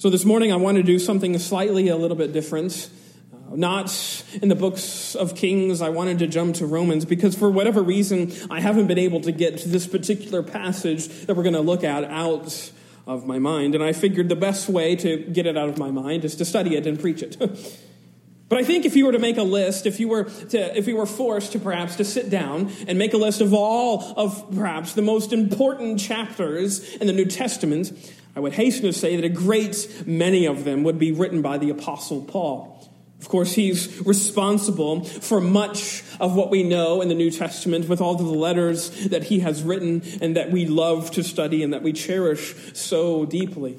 So this morning I want to do something slightly a little bit different. Not in the books of Kings, I wanted to jump to Romans because for whatever reason I haven't been able to get this particular passage that we're going to look at out of my mind. And I figured the best way to get it out of my mind is to study it and preach it. But I think if you were to make a list, if you were to, if you were forced to perhaps to sit down and make a list of all of perhaps the most important chapters in the New Testament, I would hasten to say that a great many of them would be written by the Apostle Paul. Of course, he's responsible for much of what we know in the New Testament with all of the letters that he has written and that we love to study and that we cherish so deeply.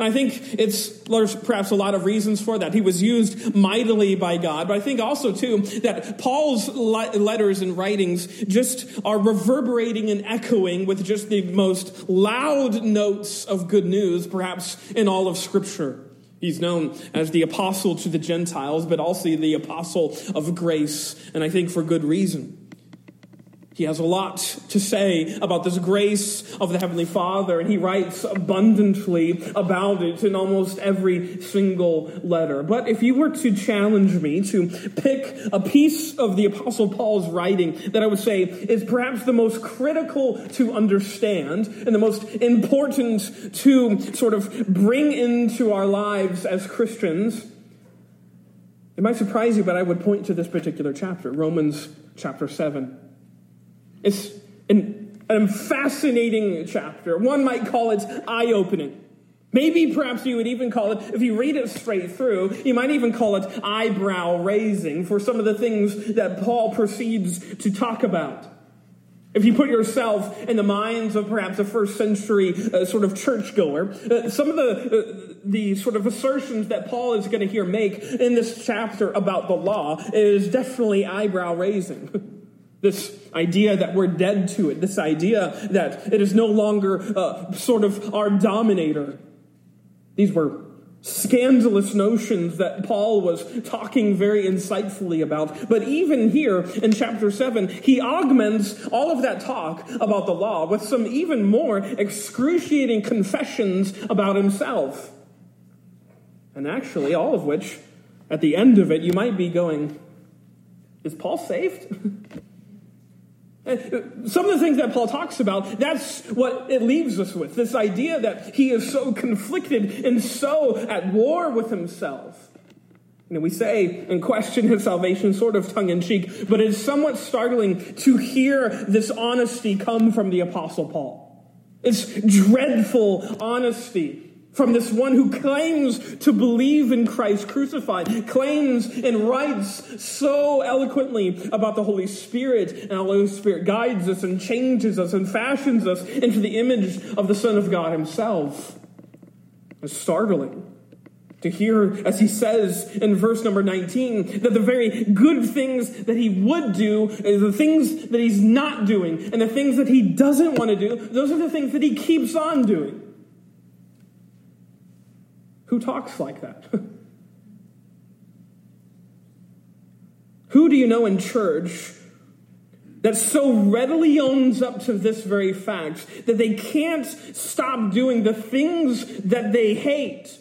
And I think it's there's perhaps a lot of reasons for that. He was used mightily by God, but I think also too that Paul's letters and writings just are reverberating and echoing with just the most loud notes of good news, perhaps in all of Scripture. He's known as the apostle to the Gentiles, but also the apostle of grace, and I think for good reason. He has a lot to say about this grace of the Heavenly Father, and he writes abundantly about it in almost every single letter. But if you were to challenge me to pick a piece of the Apostle Paul's writing that I would say is perhaps the most critical to understand and the most important to sort of bring into our lives as Christians, it might surprise you, but I would point to this particular chapter, Romans chapter 7. It's an, a fascinating chapter. One might call it eye opening. Maybe perhaps you would even call it, if you read it straight through, you might even call it eyebrow raising for some of the things that Paul proceeds to talk about. If you put yourself in the minds of perhaps a first century uh, sort of churchgoer, uh, some of the, uh, the sort of assertions that Paul is going to hear make in this chapter about the law is definitely eyebrow raising. This idea that we're dead to it, this idea that it is no longer uh, sort of our dominator. These were scandalous notions that Paul was talking very insightfully about. But even here in chapter 7, he augments all of that talk about the law with some even more excruciating confessions about himself. And actually, all of which, at the end of it, you might be going, Is Paul saved? Some of the things that Paul talks about, that's what it leaves us with. This idea that he is so conflicted and so at war with himself. You know, we say and question his salvation sort of tongue in cheek, but it's somewhat startling to hear this honesty come from the Apostle Paul. It's dreadful honesty from this one who claims to believe in Christ crucified, claims and writes so eloquently about the Holy Spirit, and how the Holy Spirit guides us and changes us and fashions us into the image of the Son of God Himself. It's startling to hear, as he says in verse number 19, that the very good things that he would do, the things that he's not doing, and the things that he doesn't want to do, those are the things that he keeps on doing. Who talks like that? Who do you know in church that so readily owns up to this very fact that they can't stop doing the things that they hate?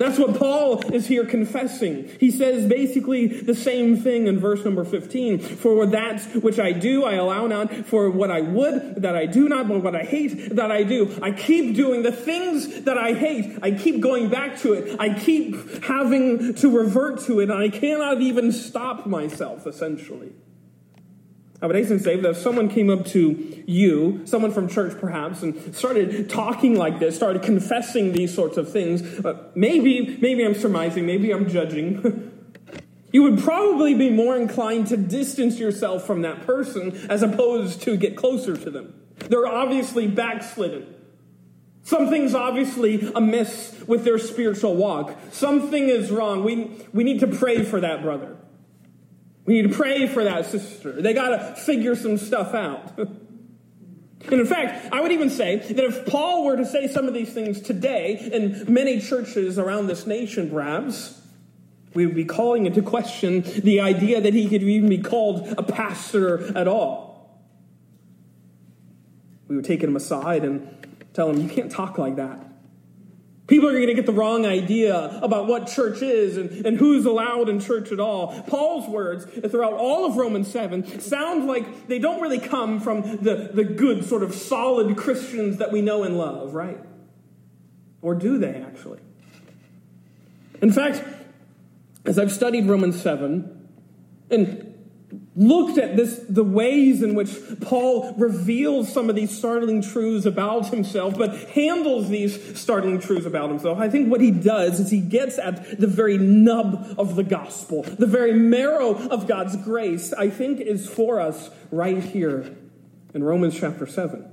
That's what Paul is here confessing. He says basically the same thing in verse number 15. For that which I do, I allow not. For what I would, that I do not. But what I hate, that I do. I keep doing the things that I hate. I keep going back to it. I keep having to revert to it. And I cannot even stop myself, essentially. I would hasten to say that if someone came up to you, someone from church perhaps, and started talking like this, started confessing these sorts of things, uh, maybe, maybe I'm surmising, maybe I'm judging. you would probably be more inclined to distance yourself from that person as opposed to get closer to them. They're obviously backslidden. Something's obviously amiss with their spiritual walk. Something is wrong. We, we need to pray for that brother. We need to pray for that sister. They got to figure some stuff out. And in fact, I would even say that if Paul were to say some of these things today in many churches around this nation, perhaps, we would be calling into question the idea that he could even be called a pastor at all. We would take him aside and tell him, You can't talk like that. People are going to get the wrong idea about what church is and, and who's allowed in church at all. Paul's words throughout all of Romans 7 sound like they don't really come from the, the good, sort of solid Christians that we know and love, right? Or do they actually? In fact, as I've studied Romans 7, and looked at this the ways in which Paul reveals some of these startling truths about himself, but handles these startling truths about himself. I think what he does is he gets at the very nub of the gospel, the very marrow of God's grace, I think is for us right here in Romans chapter 7.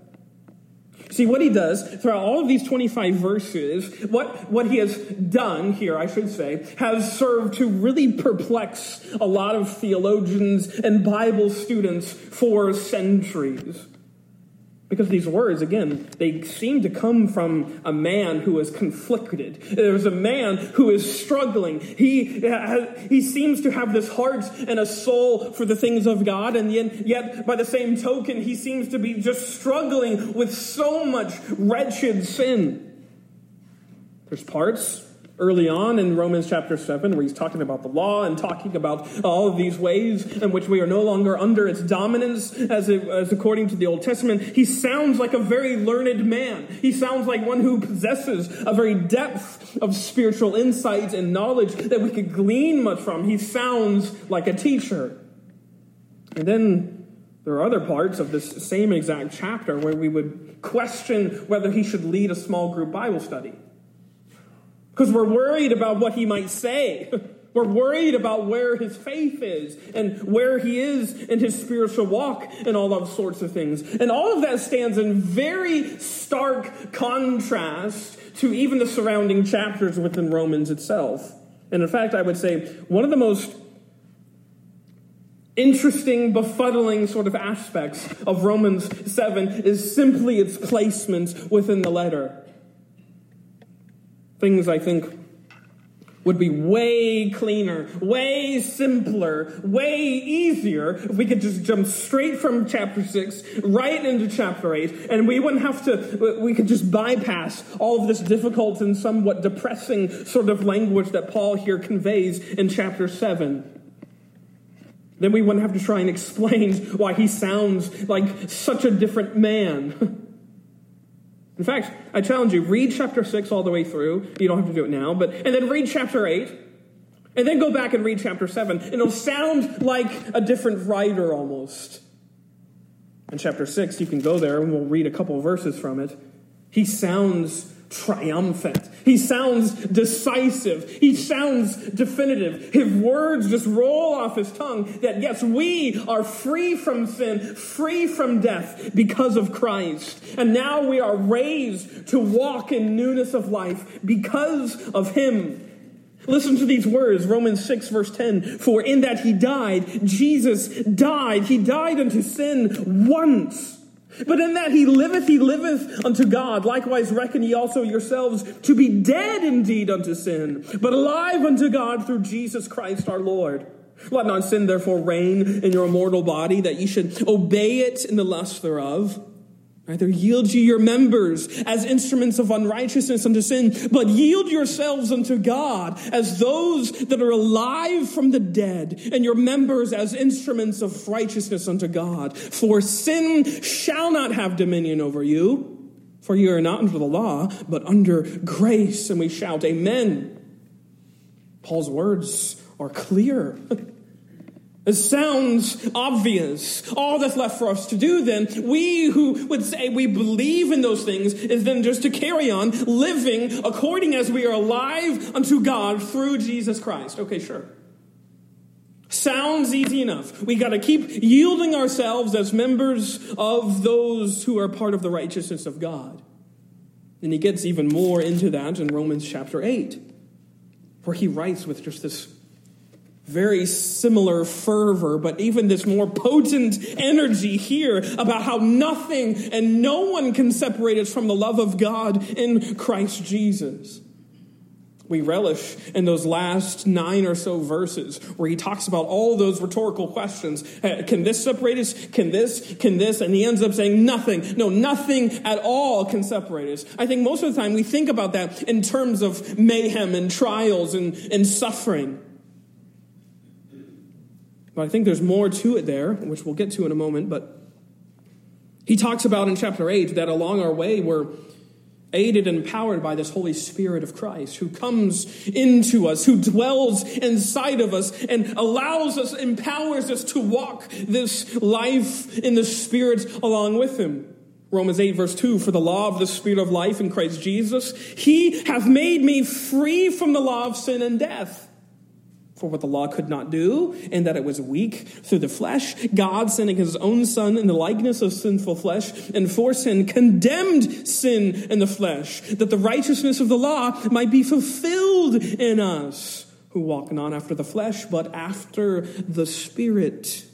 See, what he does throughout all of these 25 verses, what, what he has done here, I should say, has served to really perplex a lot of theologians and Bible students for centuries. Because these words, again, they seem to come from a man who is conflicted. There's a man who is struggling. He, he seems to have this heart and a soul for the things of God, and yet, yet, by the same token, he seems to be just struggling with so much wretched sin. There's parts early on in Romans chapter 7, where he's talking about the law and talking about all of these ways in which we are no longer under its dominance as, it, as according to the Old Testament, he sounds like a very learned man. He sounds like one who possesses a very depth of spiritual insight and knowledge that we could glean much from. He sounds like a teacher. And then there are other parts of this same exact chapter where we would question whether he should lead a small group Bible study because we're worried about what he might say. We're worried about where his faith is and where he is in his spiritual walk and all those sorts of things. And all of that stands in very stark contrast to even the surrounding chapters within Romans itself. And in fact, I would say one of the most interesting, befuddling sort of aspects of Romans 7 is simply its placement within the letter. Things I think would be way cleaner, way simpler, way easier if we could just jump straight from chapter 6 right into chapter 8 and we wouldn't have to, we could just bypass all of this difficult and somewhat depressing sort of language that Paul here conveys in chapter 7. Then we wouldn't have to try and explain why he sounds like such a different man. In fact, I challenge you, read chapter 6 all the way through. You don't have to do it now, but and then read chapter 8. And then go back and read chapter 7. And it'll sound like a different writer almost. In chapter 6, you can go there and we'll read a couple verses from it. He sounds triumphant. He sounds decisive. He sounds definitive. His words just roll off his tongue that yes, we are free from sin, free from death because of Christ. And now we are raised to walk in newness of life because of him. Listen to these words, Romans 6, verse 10. For in that he died, Jesus died. He died unto sin once but in that he liveth, he liveth unto God. Likewise, reckon ye also yourselves to be dead indeed unto sin, but alive unto God through Jesus Christ our Lord. Let not sin therefore reign in your mortal body, that ye should obey it in the lust thereof. Neither yield ye your members as instruments of unrighteousness unto sin, but yield yourselves unto God as those that are alive from the dead, and your members as instruments of righteousness unto God. For sin shall not have dominion over you, for you are not under the law, but under grace. And we shout, Amen. Paul's words are clear. It sounds obvious. All that's left for us to do then, we who would say we believe in those things, is then just to carry on living according as we are alive unto God through Jesus Christ. Okay, sure. Sounds easy enough. We got to keep yielding ourselves as members of those who are part of the righteousness of God. And he gets even more into that in Romans chapter 8, where he writes with just this very similar fervor, but even this more potent energy here about how nothing and no one can separate us from the love of God in Christ Jesus. We relish in those last nine or so verses where he talks about all those rhetorical questions. Eh, can this separate us? Can this? Can this? And he ends up saying nothing. No, nothing at all can separate us. I think most of the time we think about that in terms of mayhem and trials and, and suffering. But I think there's more to it there, which we'll get to in a moment. But he talks about in chapter 8 that along our way we're aided and empowered by this Holy Spirit of Christ who comes into us, who dwells inside of us and allows us, empowers us to walk this life in the Spirit along with Him. Romans 8 verse 2, for the law of the Spirit of life in Christ Jesus, He hath made me free from the law of sin and death. For what the law could not do, and that it was weak through the flesh, God sending his own Son in the likeness of sinful flesh, and for sin condemned sin in the flesh, that the righteousness of the law might be fulfilled in us, who walk not after the flesh, but after the Spirit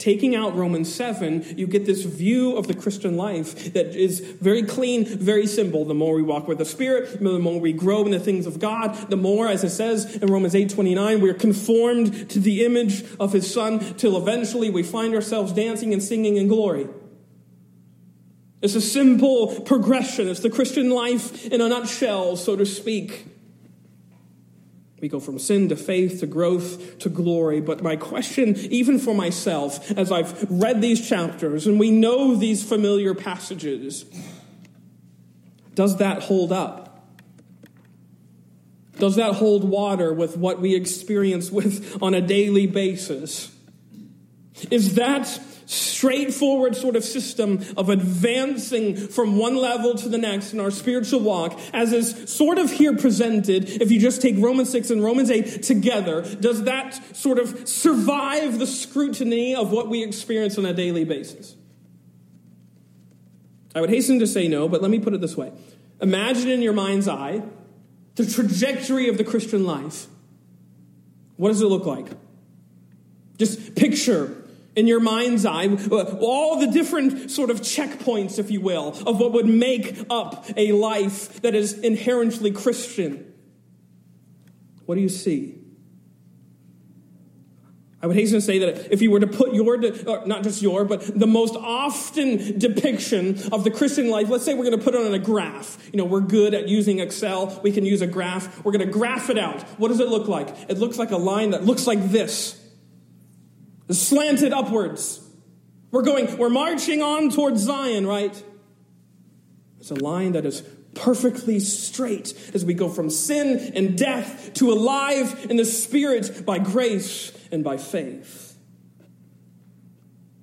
taking out Romans 7, you get this view of the Christian life that is very clean, very simple. The more we walk with the Spirit, the more we grow in the things of God, the more, as it says in Romans 8 29, we're conformed to the image of His Son till eventually we find ourselves dancing and singing in glory. It's a simple progression. It's the Christian life in a nutshell, so to speak. We go from sin to faith to growth to glory. But my question, even for myself, as I've read these chapters and we know these familiar passages, does that hold up? Does that hold water with what we experience with on a daily basis? Is that straightforward sort of system of advancing from one level to the next in our spiritual walk, as is sort of here presented, if you just take Romans 6 and Romans 8 together, does that sort of survive the scrutiny of what we experience on a daily basis? I would hasten to say no, but let me put it this way. Imagine in your mind's eye the trajectory of the Christian life. What does it look like? Just picture in your mind's eye, all the different sort of checkpoints, if you will, of what would make up a life that is inherently Christian. What do you see? I would hasten to say that if you were to put your, uh, not just your, but the most often depiction of the Christian life, let's say we're going to put it on a graph. You know, we're good at using Excel. We can use a graph. We're going to graph it out. What does it look like? It looks like a line that looks like this slanted upwards. We're going, we're marching on towards Zion, right? It's a line that is perfectly straight as we go from sin and death to alive in the Spirit by grace and by faith.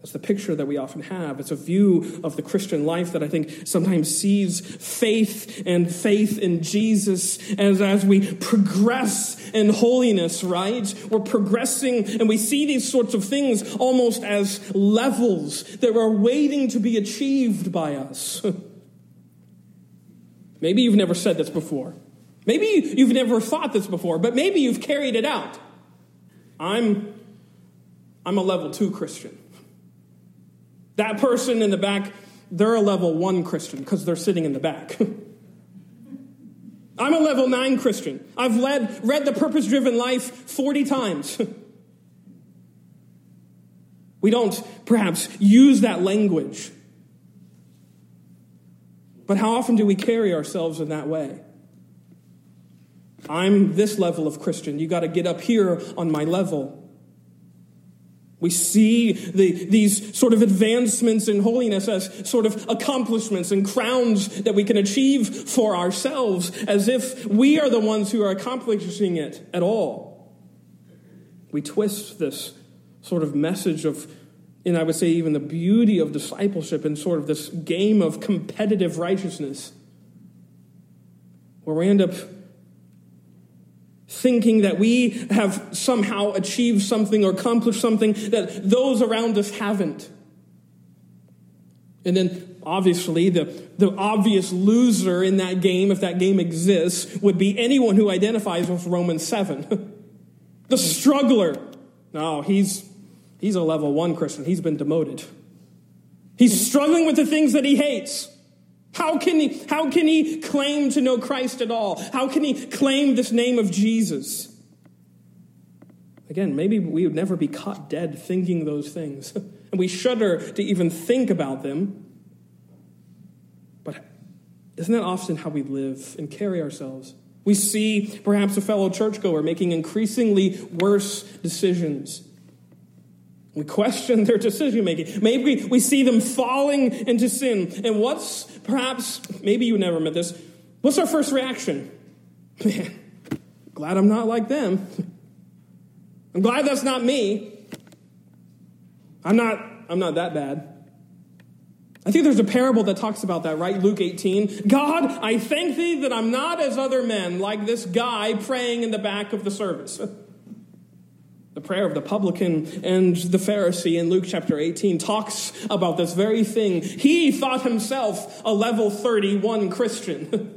That's the picture that we often have. It's a view of the Christian life that I think sometimes sees faith and faith in Jesus as, as we progress in holiness, right? We're progressing and we see these sorts of things almost as levels that are waiting to be achieved by us. maybe you've never said this before. Maybe you've never thought this before, but maybe you've carried it out. I'm, I'm a level two Christian. That person in the back, they're a level one Christian because they're sitting in the back. I'm a level nine Christian. I've led, read The Purpose Driven Life 40 times. we don't perhaps use that language. But how often do we carry ourselves in that way? I'm this level of Christian. You got to get up here on my level. We see the, these sort of advancements in holiness as sort of accomplishments and crowns that we can achieve for ourselves as if we are the ones who are accomplishing it at all. We twist this sort of message of, and I would say even the beauty of discipleship in sort of this game of competitive righteousness, where we end up thinking that we have somehow achieved something or accomplished something that those around us haven't. And then, obviously, the, the obvious loser in that game, if that game exists, would be anyone who identifies with Romans 7. the struggler. No, he's, he's a level one Christian. He's been demoted. He's struggling with the things that he hates. How can he, how can he claim to know Christ at all? How can he claim this name of Jesus? Again, maybe we would never be caught dead thinking those things. and we shudder to even think about them. But isn't that often how we live and carry ourselves? We see perhaps a fellow churchgoer making increasingly worse decisions. We question their decision making. Maybe we see them falling into sin. And what's perhaps, maybe you never met this, what's our first reaction? Man, glad I'm not like them. I'm glad that's not me. I'm not, I'm not that bad. I think there's a parable that talks about that, right? Luke 18. God, I thank thee that I'm not as other men, like this guy praying in the back of the service. The prayer of the publican and the Pharisee in Luke chapter 18 talks about this very thing. He thought himself a level 31 Christian.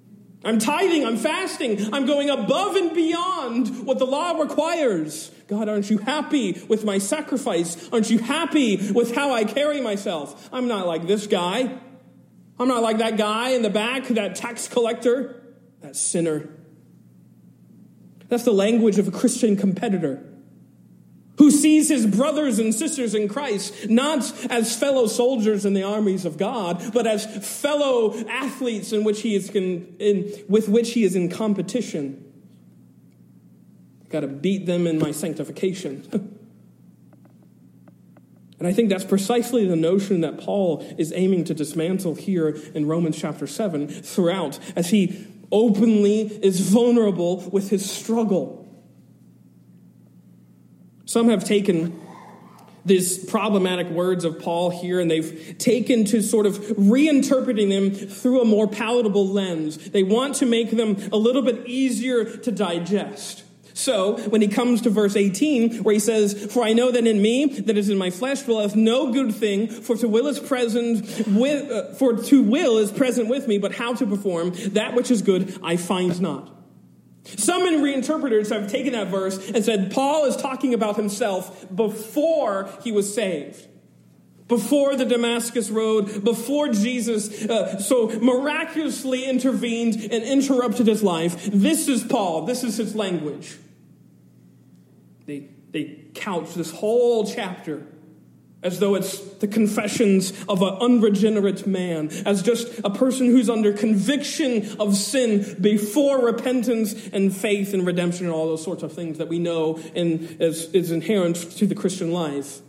I'm tithing, I'm fasting, I'm going above and beyond what the law requires. God, aren't you happy with my sacrifice? Aren't you happy with how I carry myself? I'm not like this guy. I'm not like that guy in the back, that tax collector, that sinner. That's the language of a Christian competitor who sees his brothers and sisters in Christ not as fellow soldiers in the armies of God, but as fellow athletes in which he is in, with which he is in competition. Got to beat them in my sanctification. and I think that's precisely the notion that Paul is aiming to dismantle here in Romans chapter 7 throughout, as he openly is vulnerable with his struggle. Some have taken these problematic words of Paul here and they've taken to sort of reinterpreting them through a more palatable lens. They want to make them a little bit easier to digest. So, when he comes to verse 18, where he says, For I know that in me, that is in my flesh, dwelleth no good thing, for to will is present with, uh, for to will is present with me, but how to perform that which is good I find not. Some reinterpreters have taken that verse and said Paul is talking about himself before he was saved. Before the Damascus Road, before Jesus uh, so miraculously intervened and interrupted his life. This is Paul. This is his language. They, they couch this whole chapter as though it's the confessions of an unregenerate man, as just a person who's under conviction of sin before repentance and faith and redemption and all those sorts of things that we know and is, is inherent to the Christian life.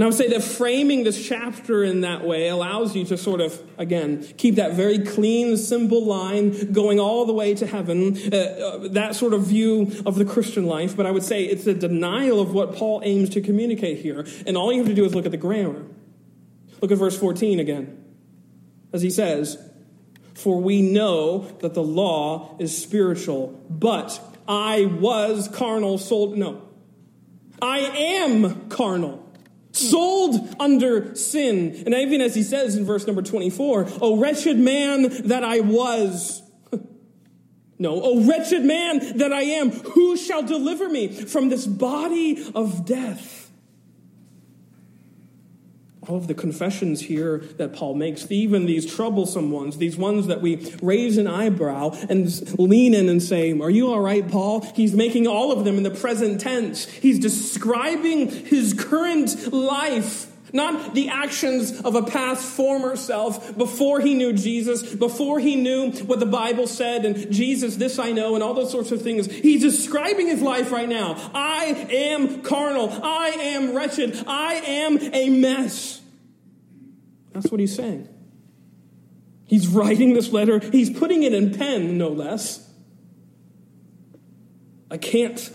And I would say that framing this chapter in that way allows you to sort of, again, keep that very clean, simple line going all the way to heaven, uh, uh, that sort of view of the Christian life. But I would say it's a denial of what Paul aims to communicate here. And all you have to do is look at the grammar. Look at verse 14 again. As he says, For we know that the law is spiritual, but I was carnal, sold. No. I am carnal sold under sin. And even as he says in verse number 24, O wretched man that I was. no, O wretched man that I am, who shall deliver me from this body of death? All of the confessions here that Paul makes, even these troublesome ones, these ones that we raise an eyebrow and lean in and say, Are you all right, Paul? He's making all of them in the present tense. He's describing his current life. Not the actions of a past former self before he knew Jesus, before he knew what the Bible said and Jesus, this I know, and all those sorts of things. He's describing his life right now. I am carnal. I am wretched. I am a mess. That's what he's saying. He's writing this letter, he's putting it in pen, no less. I can't,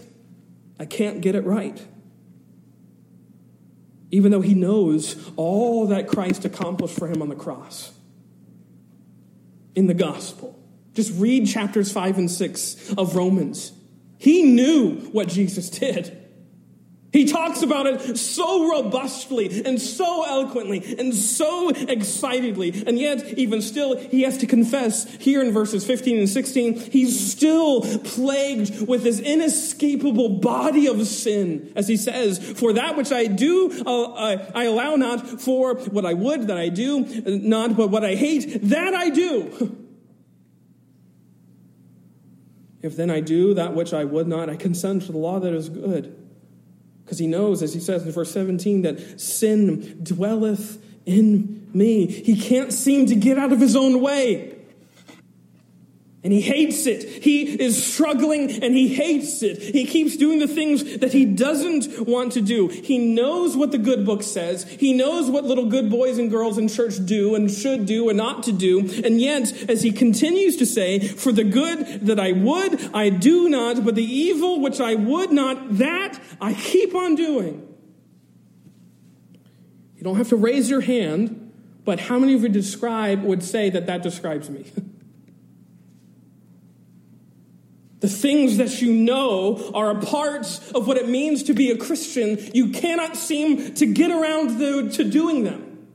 I can't get it right. Even though he knows all that Christ accomplished for him on the cross in the gospel. Just read chapters 5 and 6 of Romans. He knew what Jesus did. He talks about it so robustly and so eloquently and so excitedly. And yet, even still, he has to confess here in verses 15 and 16, he's still plagued with this inescapable body of sin. As he says, For that which I do, uh, I allow not, for what I would that I do not, but what I hate, that I do. If then I do that which I would not, I consent to the law that is good. Because he knows, as he says in verse 17, that sin dwelleth in me. He can't seem to get out of his own way. And he hates it. He is struggling and he hates it. He keeps doing the things that he doesn't want to do. He knows what the good book says. He knows what little good boys and girls in church do and should do and not to do. And yet, as he continues to say, for the good that I would, I do not, but the evil which I would not, that I keep on doing. You don't have to raise your hand, but how many of you describe would say that that describes me? The things that you know are a part of what it means to be a Christian. You cannot seem to get around the, to doing them.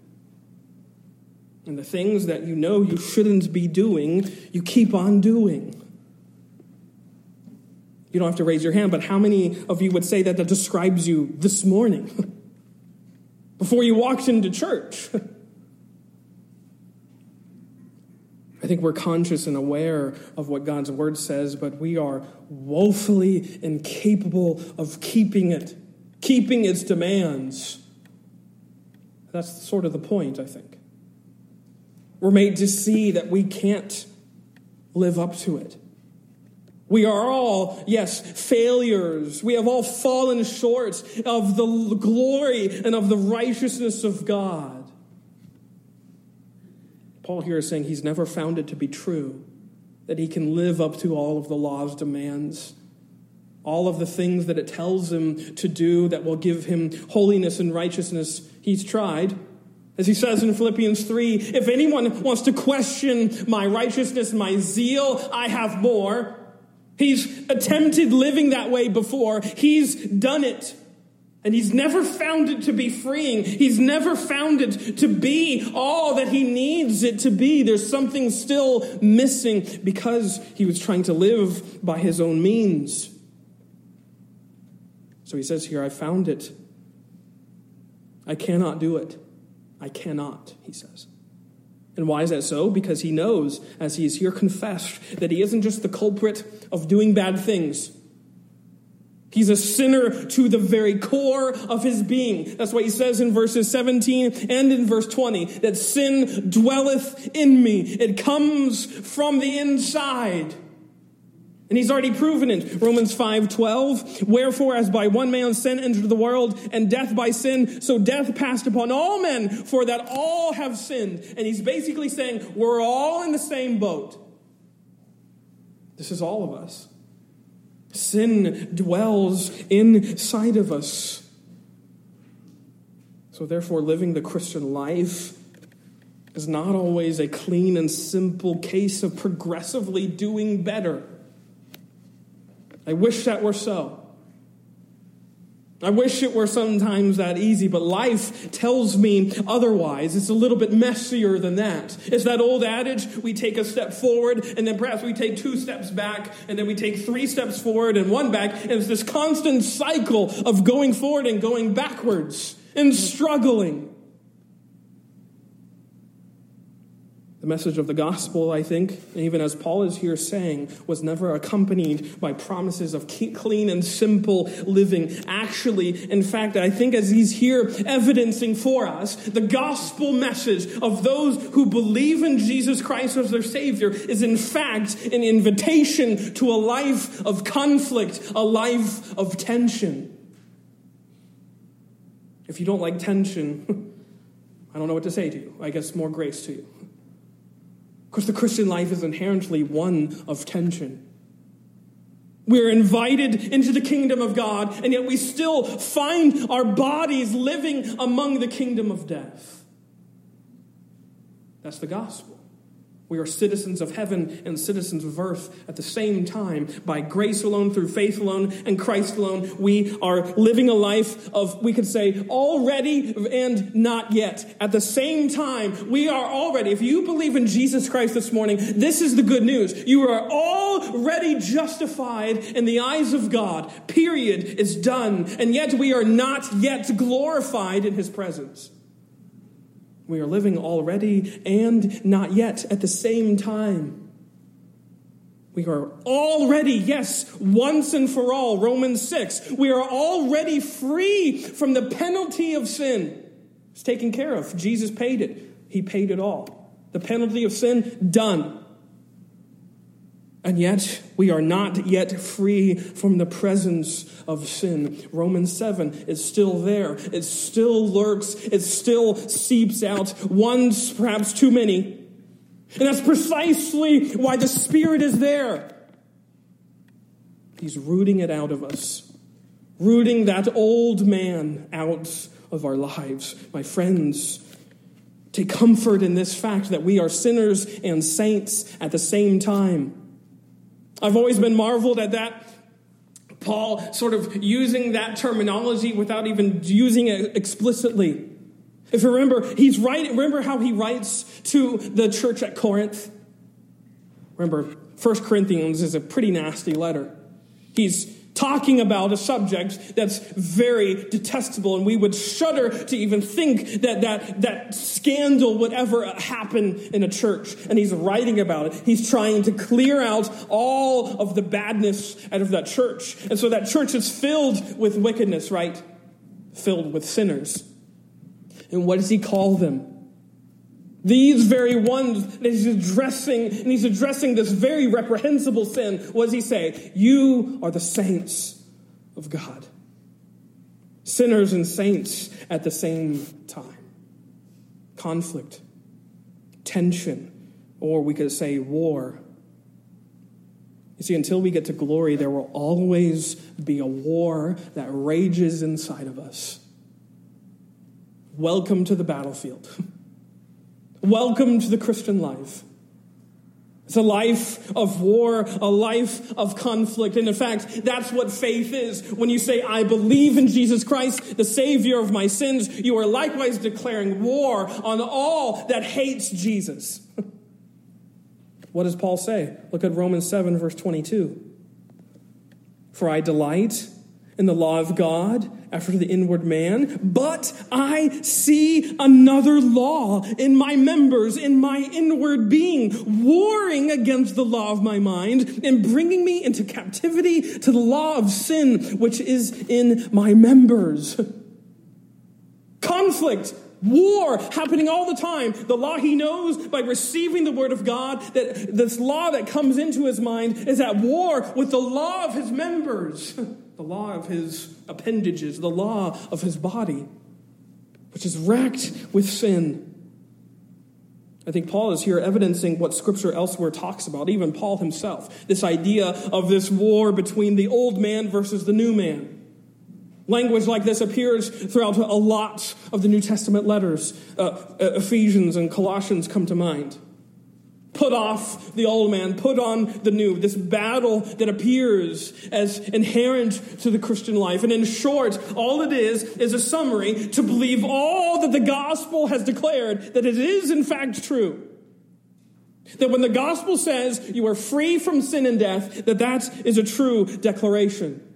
And the things that you know you shouldn't be doing, you keep on doing. You don't have to raise your hand, but how many of you would say that that describes you this morning? Before you walked into church? I think we're conscious and aware of what God's word says, but we are woefully incapable of keeping it, keeping its demands. That's sort of the point, I think. We're made to see that we can't live up to it. We are all, yes, failures. We have all fallen short of the glory and of the righteousness of God. Paul here is saying he's never found it to be true that he can live up to all of the law's demands, all of the things that it tells him to do that will give him holiness and righteousness. He's tried. As he says in Philippians 3, if anyone wants to question my righteousness, my zeal, I have more. He's attempted living that way before. He's done it. And he's never found it to be freeing. He's never found it to be all that he needs it to be. There's something still missing because he was trying to live by his own means. So he says here, I found it. I cannot do it. I cannot, he says. And why is that so? Because he knows, as he is here confessed, that he isn't just the culprit of doing bad things. He's a sinner to the very core of his being. That's why he says in verses 17 and in verse 20 that sin dwelleth in me. It comes from the inside. And he's already proven it. Romans 5:12, wherefore as by one man sin entered the world and death by sin, so death passed upon all men for that all have sinned. And he's basically saying we're all in the same boat. This is all of us. Sin dwells inside of us. So, therefore, living the Christian life is not always a clean and simple case of progressively doing better. I wish that were so. I wish it were sometimes that easy, but life tells me otherwise. It's a little bit messier than that. It's that old adage we take a step forward, and then perhaps we take two steps back, and then we take three steps forward and one back. And it's this constant cycle of going forward and going backwards and struggling. The message of the gospel, I think, even as Paul is here saying, was never accompanied by promises of clean and simple living. Actually, in fact, I think as he's here evidencing for us, the gospel message of those who believe in Jesus Christ as their Savior is in fact an invitation to a life of conflict, a life of tension. If you don't like tension, I don't know what to say to you. I guess more grace to you. Because the Christian life is inherently one of tension. We're invited into the kingdom of God, and yet we still find our bodies living among the kingdom of death. That's the gospel. We are citizens of heaven and citizens of earth at the same time. By grace alone, through faith alone, and Christ alone, we are living a life of, we could say, already and not yet. At the same time, we are already, if you believe in Jesus Christ this morning, this is the good news. You are already justified in the eyes of God. Period. It's done. And yet we are not yet glorified in his presence. We are living already and not yet at the same time. We are already, yes, once and for all, Romans 6. We are already free from the penalty of sin. It's taken care of. Jesus paid it. He paid it all. The penalty of sin, done. And yet, we are not yet free from the presence of sin. Romans 7 is still there. It still lurks. It still seeps out. One's perhaps too many. And that's precisely why the Spirit is there. He's rooting it out of us, rooting that old man out of our lives. My friends, take comfort in this fact that we are sinners and saints at the same time. I've always been marveled at that. Paul sort of using that terminology without even using it explicitly. If you remember, he's writing, remember how he writes to the church at Corinth? Remember, First Corinthians is a pretty nasty letter. He's talking about a subject that's very detestable, and we would shudder to even think that that, that scandal would ever happen in a church. And he's writing about it. He's trying to clear out all of the badness out of that church. And so that church is filled with wickedness, right? Filled with sinners. And what does he call them? These very ones that he's addressing, and he's addressing this very reprehensible sin. What does he say? You are the saints of God. Sinners and saints at the same time. Conflict, tension, or we could say war. You see, until we get to glory, there will always be a war that rages inside of us. Welcome to the battlefield. Welcome to the Christian life. It's a life of war, a life of conflict. And in fact, that's what faith is. When you say, I believe in Jesus Christ, the Savior of my sins, you are likewise declaring war on all that hates Jesus. what does Paul say? Look at Romans 7, verse 22. For I delight in the law of God after the inward man, but I see another law in my members, in my inward being, warring against the law of my mind and bringing me into captivity to the law of sin, which is in my members. Conflict war happening all the time. The law he knows by receiving the word of God, that this law that comes into his mind is at war with the law of his members. the law of his appendages, the law of his body, which is racked with sin. I think Paul is here evidencing what Scripture elsewhere talks about, even Paul himself. This idea of this war between the old man versus the new man. Language like this appears throughout a lot of the New Testament letters. Uh, Ephesians and Colossians come to mind. Put off the old man, put on the new. This battle that appears as inherent to the Christian life. And in short, all it is is a summary to believe all that the gospel has declared that it is in fact true. That when the gospel says you are free from sin and death, that that is a true declaration.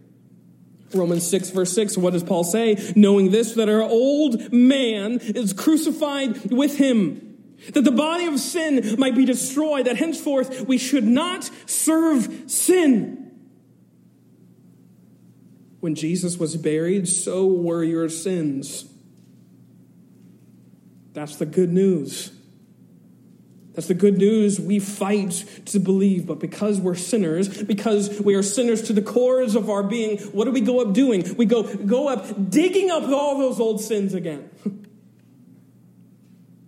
Romans 6, verse 6, what does Paul say? Knowing this, that our old man is crucified with him that the body of sin might be destroyed, that henceforth we should not serve sin. When Jesus was buried, so were your sins. That's the good news. That's the good news we fight to believe, but because we're sinners, because we are sinners to the cores of our being, what do we go up doing? We go, go up digging up all those old sins again.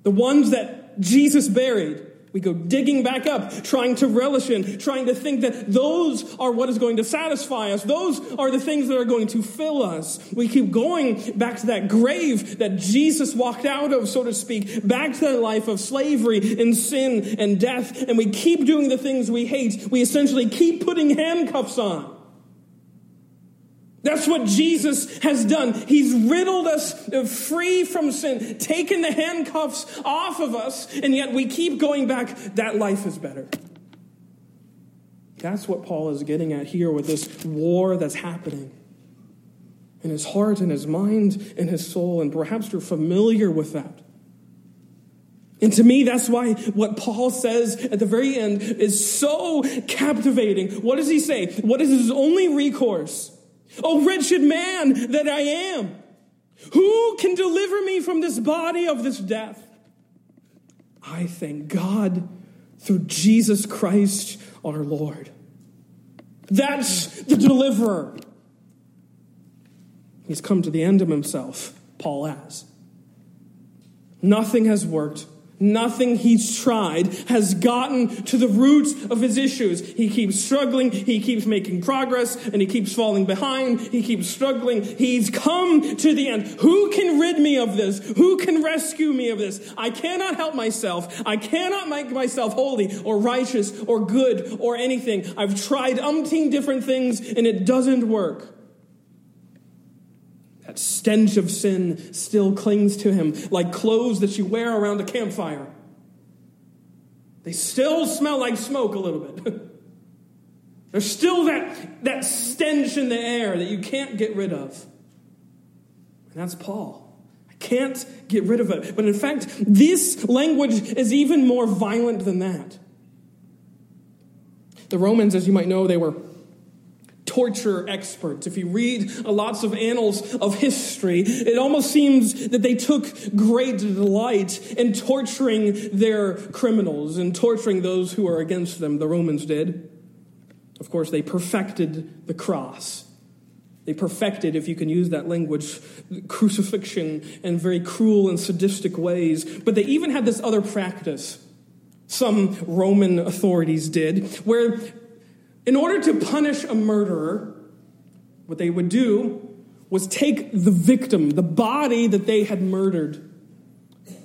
the ones that Jesus buried. We go digging back up, trying to relish in, trying to think that those are what is going to satisfy us. Those are the things that are going to fill us. We keep going back to that grave that Jesus walked out of, so to speak, back to that life of slavery and sin and death, and we keep doing the things we hate. We essentially keep putting handcuffs on. That's what Jesus has done. He's riddled us free from sin, taken the handcuffs off of us, and yet we keep going back. That life is better. That's what Paul is getting at here with this war that's happening in his heart and his mind and his soul, and perhaps you're familiar with that. And to me, that's why what Paul says at the very end is so captivating. What does he say? What is his only recourse? Oh, wretched man that I am! Who can deliver me from this body of this death? I thank God through Jesus Christ our Lord. That's the deliverer. He's come to the end of himself, Paul has. Nothing has worked Nothing he's tried has gotten to the roots of his issues. He keeps struggling, he keeps making progress, and he keeps falling behind. He keeps struggling. He's come to the end. Who can rid me of this? Who can rescue me of this? I cannot help myself. I cannot make myself holy or righteous or good or anything. I've tried umpteen different things and it doesn't work. Stench of sin still clings to him like clothes that you wear around a campfire. They still smell like smoke a little bit. There's still that, that stench in the air that you can't get rid of. And that's Paul. I can't get rid of it. But in fact, this language is even more violent than that. The Romans, as you might know, they were torture experts. If you read lots of annals of history, it almost seems that they took great delight in torturing their criminals and torturing those who are against them. The Romans did. Of course, they perfected the cross. They perfected, if you can use that language, crucifixion in very cruel and sadistic ways. But they even had this other practice, some Roman authorities did, where in order to punish a murderer, what they would do was take the victim, the body that they had murdered,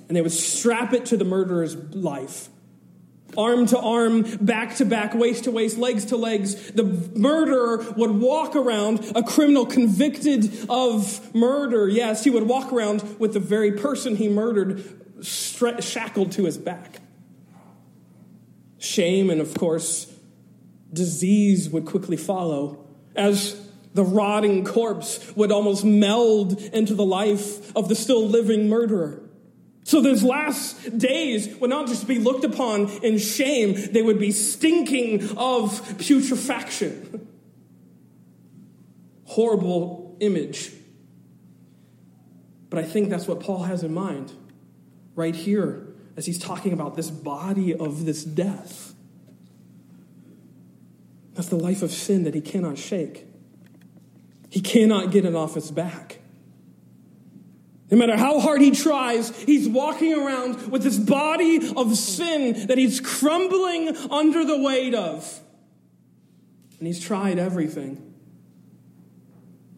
and they would strap it to the murderer's life. Arm to arm, back to back, waist to waist, legs to legs. The murderer would walk around, a criminal convicted of murder, yes, he would walk around with the very person he murdered shackled to his back. Shame and, of course, disease would quickly follow as the rotting corpse would almost meld into the life of the still living murderer. So those last days would not just be looked upon in shame, they would be stinking of putrefaction. Horrible image. But I think that's what Paul has in mind right here as he's talking about this body of this death. That's the life of sin that he cannot shake. He cannot get it off his back. No matter how hard he tries, he's walking around with this body of sin that he's crumbling under the weight of. And he's tried everything.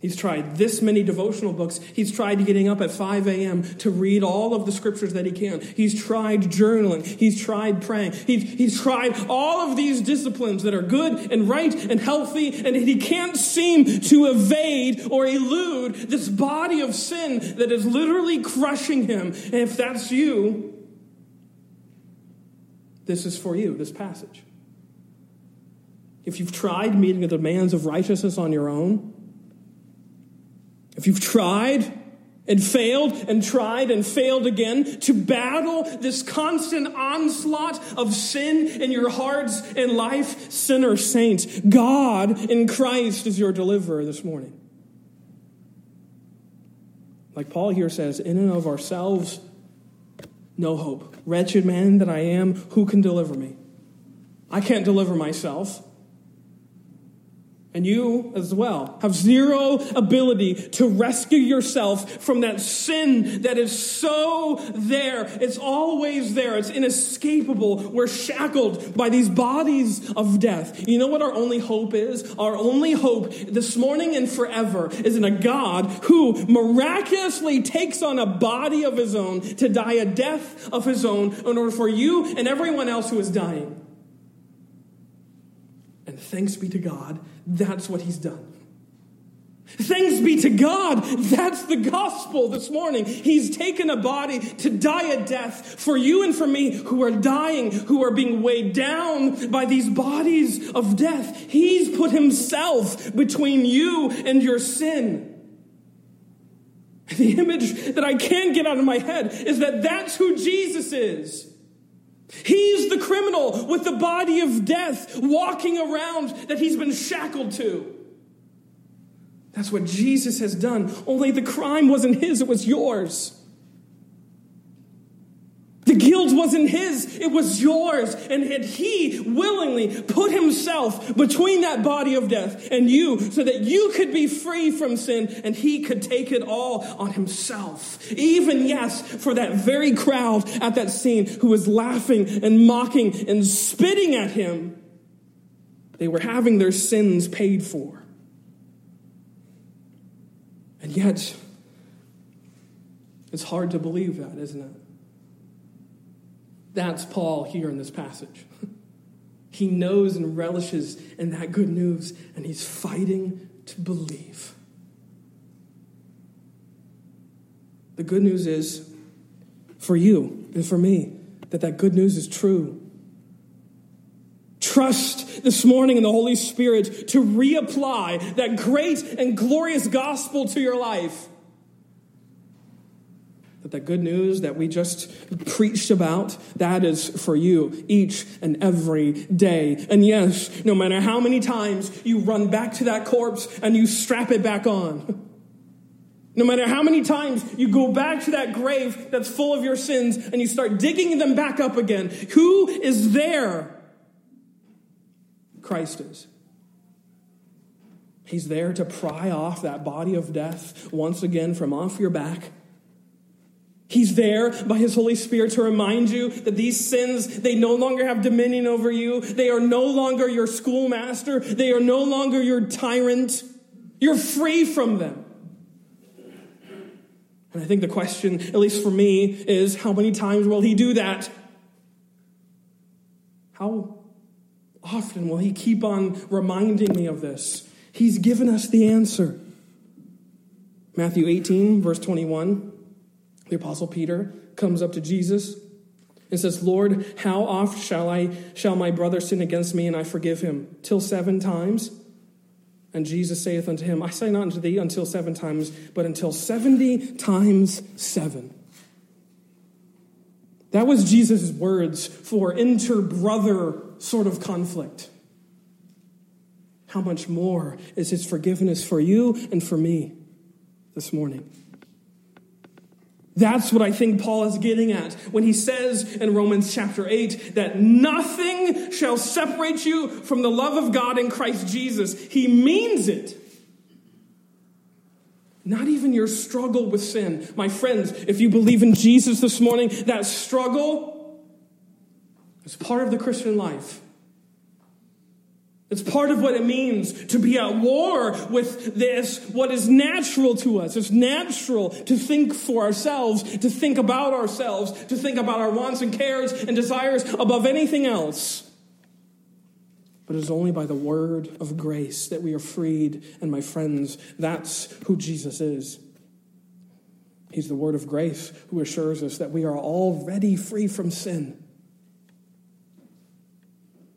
He's tried this many devotional books. He's tried getting up at 5 a.m. to read all of the scriptures that he can. He's tried journaling. He's tried praying. He's, he's tried all of these disciplines that are good and right and healthy, and he can't seem to evade or elude this body of sin that is literally crushing him. And if that's you, this is for you, this passage. If you've tried meeting the demands of righteousness on your own, if you've tried and failed and tried and failed again to battle this constant onslaught of sin in your hearts and life, sinner saints, God in Christ is your deliverer this morning. Like Paul here says, in and of ourselves, no hope. Wretched man that I am, who can deliver me? I can't deliver myself. And you as well have zero ability to rescue yourself from that sin that is so there. It's always there. It's inescapable. We're shackled by these bodies of death. You know what our only hope is? Our only hope this morning and forever is in a God who miraculously takes on a body of his own to die a death of his own in order for you and everyone else who is dying. And thanks be to God that's what he's done. Thanks be to God. That's the gospel this morning. He's taken a body to die a death for you and for me who are dying, who are being weighed down by these bodies of death. He's put himself between you and your sin. The image that I can't get out of my head is that that's who Jesus is. He's the criminal with the body of death walking around that he's been shackled to. That's what Jesus has done. Only the crime wasn't his, it was yours. The guilt wasn't his, it was yours. And had he willingly put himself between that body of death and you so that you could be free from sin and he could take it all on himself. Even, yes, for that very crowd at that scene who was laughing and mocking and spitting at him, they were having their sins paid for. And yet, it's hard to believe that, isn't it? That's Paul here in this passage. He knows and relishes in that good news, and he's fighting to believe. The good news is for you and for me that that good news is true. Trust this morning in the Holy Spirit to reapply that great and glorious gospel to your life. The good news that we just preached about, that is for you each and every day. And yes, no matter how many times you run back to that corpse and you strap it back on. No matter how many times you go back to that grave that's full of your sins and you start digging them back up again, who is there? Christ is. He's there to pry off that body of death once again from off your back He's there by his Holy Spirit to remind you that these sins, they no longer have dominion over you. They are no longer your schoolmaster. They are no longer your tyrant. You're free from them. And I think the question, at least for me, is how many times will he do that? How often will he keep on reminding me of this? He's given us the answer. Matthew 18, verse 21. The Apostle Peter comes up to Jesus and says, Lord, how oft shall I shall my brother sin against me and I forgive him? Till seven times? And Jesus saith unto him, I say not unto thee until seven times, but until seventy times seven. That was Jesus' words for inter brother sort of conflict. How much more is his forgiveness for you and for me this morning? That's what I think Paul is getting at when he says in Romans chapter 8 that nothing shall separate you from the love of God in Christ Jesus. He means it. Not even your struggle with sin. My friends, if you believe in Jesus this morning, that struggle is part of the Christian life. It's part of what it means to be at war with this, what is natural to us. It's natural to think for ourselves, to think about ourselves, to think about our wants and cares and desires above anything else. But it is only by the word of grace that we are freed. And my friends, that's who Jesus is. He's the word of grace who assures us that we are already free from sin.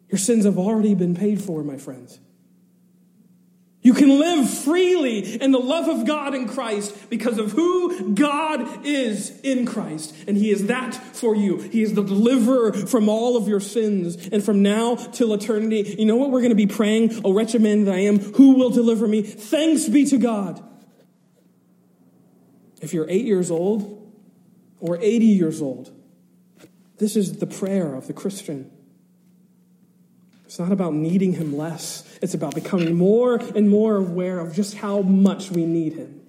Your sins have already been paid for, my friends. You can live freely in the love of God in Christ because of who God is in Christ. And He is that for you. He is the deliverer from all of your sins. And from now till eternity, you know what we're going to be praying? O wretched man that I am, who will deliver me? Thanks be to God. If you're eight years old or 80 years old, this is the prayer of the Christian. It's not about needing him less, it's about becoming more and more aware of just how much we need him.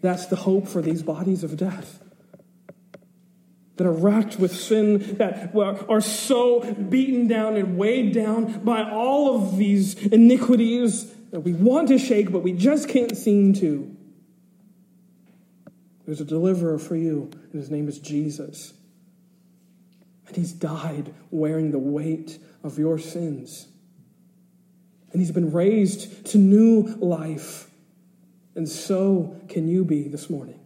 That's the hope for these bodies of death that are racked with sin, that are so beaten down and weighed down by all of these iniquities that we want to shake, but we just can't seem to. There's a deliverer for you, and his name is Jesus. And he's died wearing the weight of your sins. And he's been raised to new life. And so can you be this morning.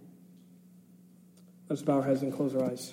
Let's bow our heads and close our eyes.